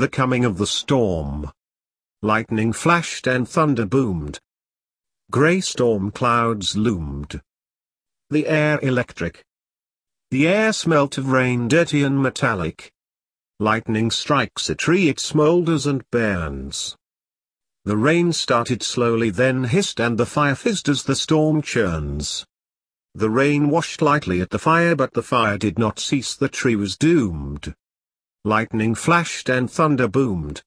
The coming of the storm. Lightning flashed and thunder boomed. Grey storm clouds loomed. The air electric. The air smelt of rain dirty and metallic. Lightning strikes a tree it smolders and burns. The rain started slowly then hissed and the fire fizzed as the storm churns. The rain washed lightly at the fire but the fire did not cease the tree was doomed. Lightning flashed and thunder boomed,